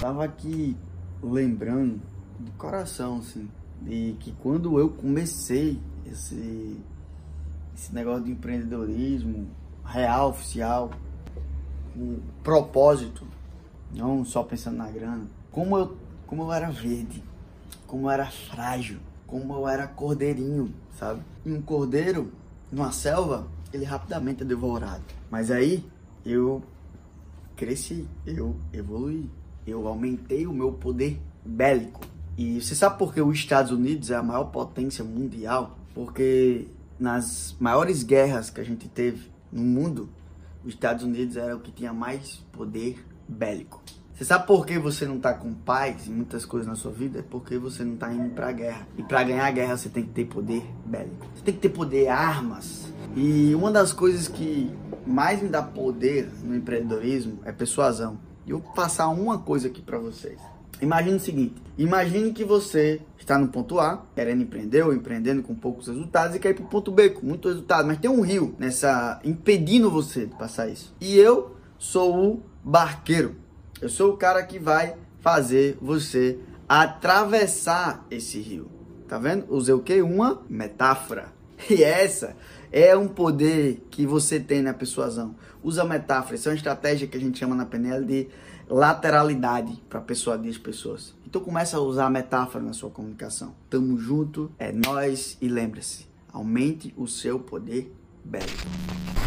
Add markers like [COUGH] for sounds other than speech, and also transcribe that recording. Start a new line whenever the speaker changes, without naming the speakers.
Tava aqui lembrando do coração, assim, de que quando eu comecei esse, esse negócio de empreendedorismo real, oficial, com propósito, não só pensando na grana, como eu, como eu era verde, como eu era frágil, como eu era cordeirinho, sabe? E um cordeiro numa selva, ele rapidamente é devorado. Mas aí eu cresci, eu evoluí, eu aumentei o meu poder bélico. E você sabe por que os Estados Unidos é a maior potência mundial? Porque nas maiores guerras que a gente teve no mundo, os Estados Unidos era o que tinha mais poder bélico. Você sabe por que você não tá com paz em muitas coisas na sua vida? É porque você não tá indo pra guerra. E para ganhar a guerra você tem que ter poder bélico. Você tem que ter poder, armas. E uma das coisas que mais me dá poder no empreendedorismo é persuasão. E eu passar uma coisa aqui para vocês. Imagine o seguinte: imagine que você está no ponto A, querendo empreender ou empreendendo com poucos resultados e quer ir para o ponto B com muito resultado, mas tem um rio nessa impedindo você de passar isso. E eu sou o barqueiro. Eu sou o cara que vai fazer você atravessar esse rio. Tá vendo? Usei o que? Uma metáfora. [LAUGHS] E essa é um poder que você tem na persuasão. Usa metáfora. Isso é uma estratégia que a gente chama na PNL de lateralidade para persuadir as pessoas. Então começa a usar a metáfora na sua comunicação. Tamo junto, é nós e lembre-se, aumente o seu poder bélico.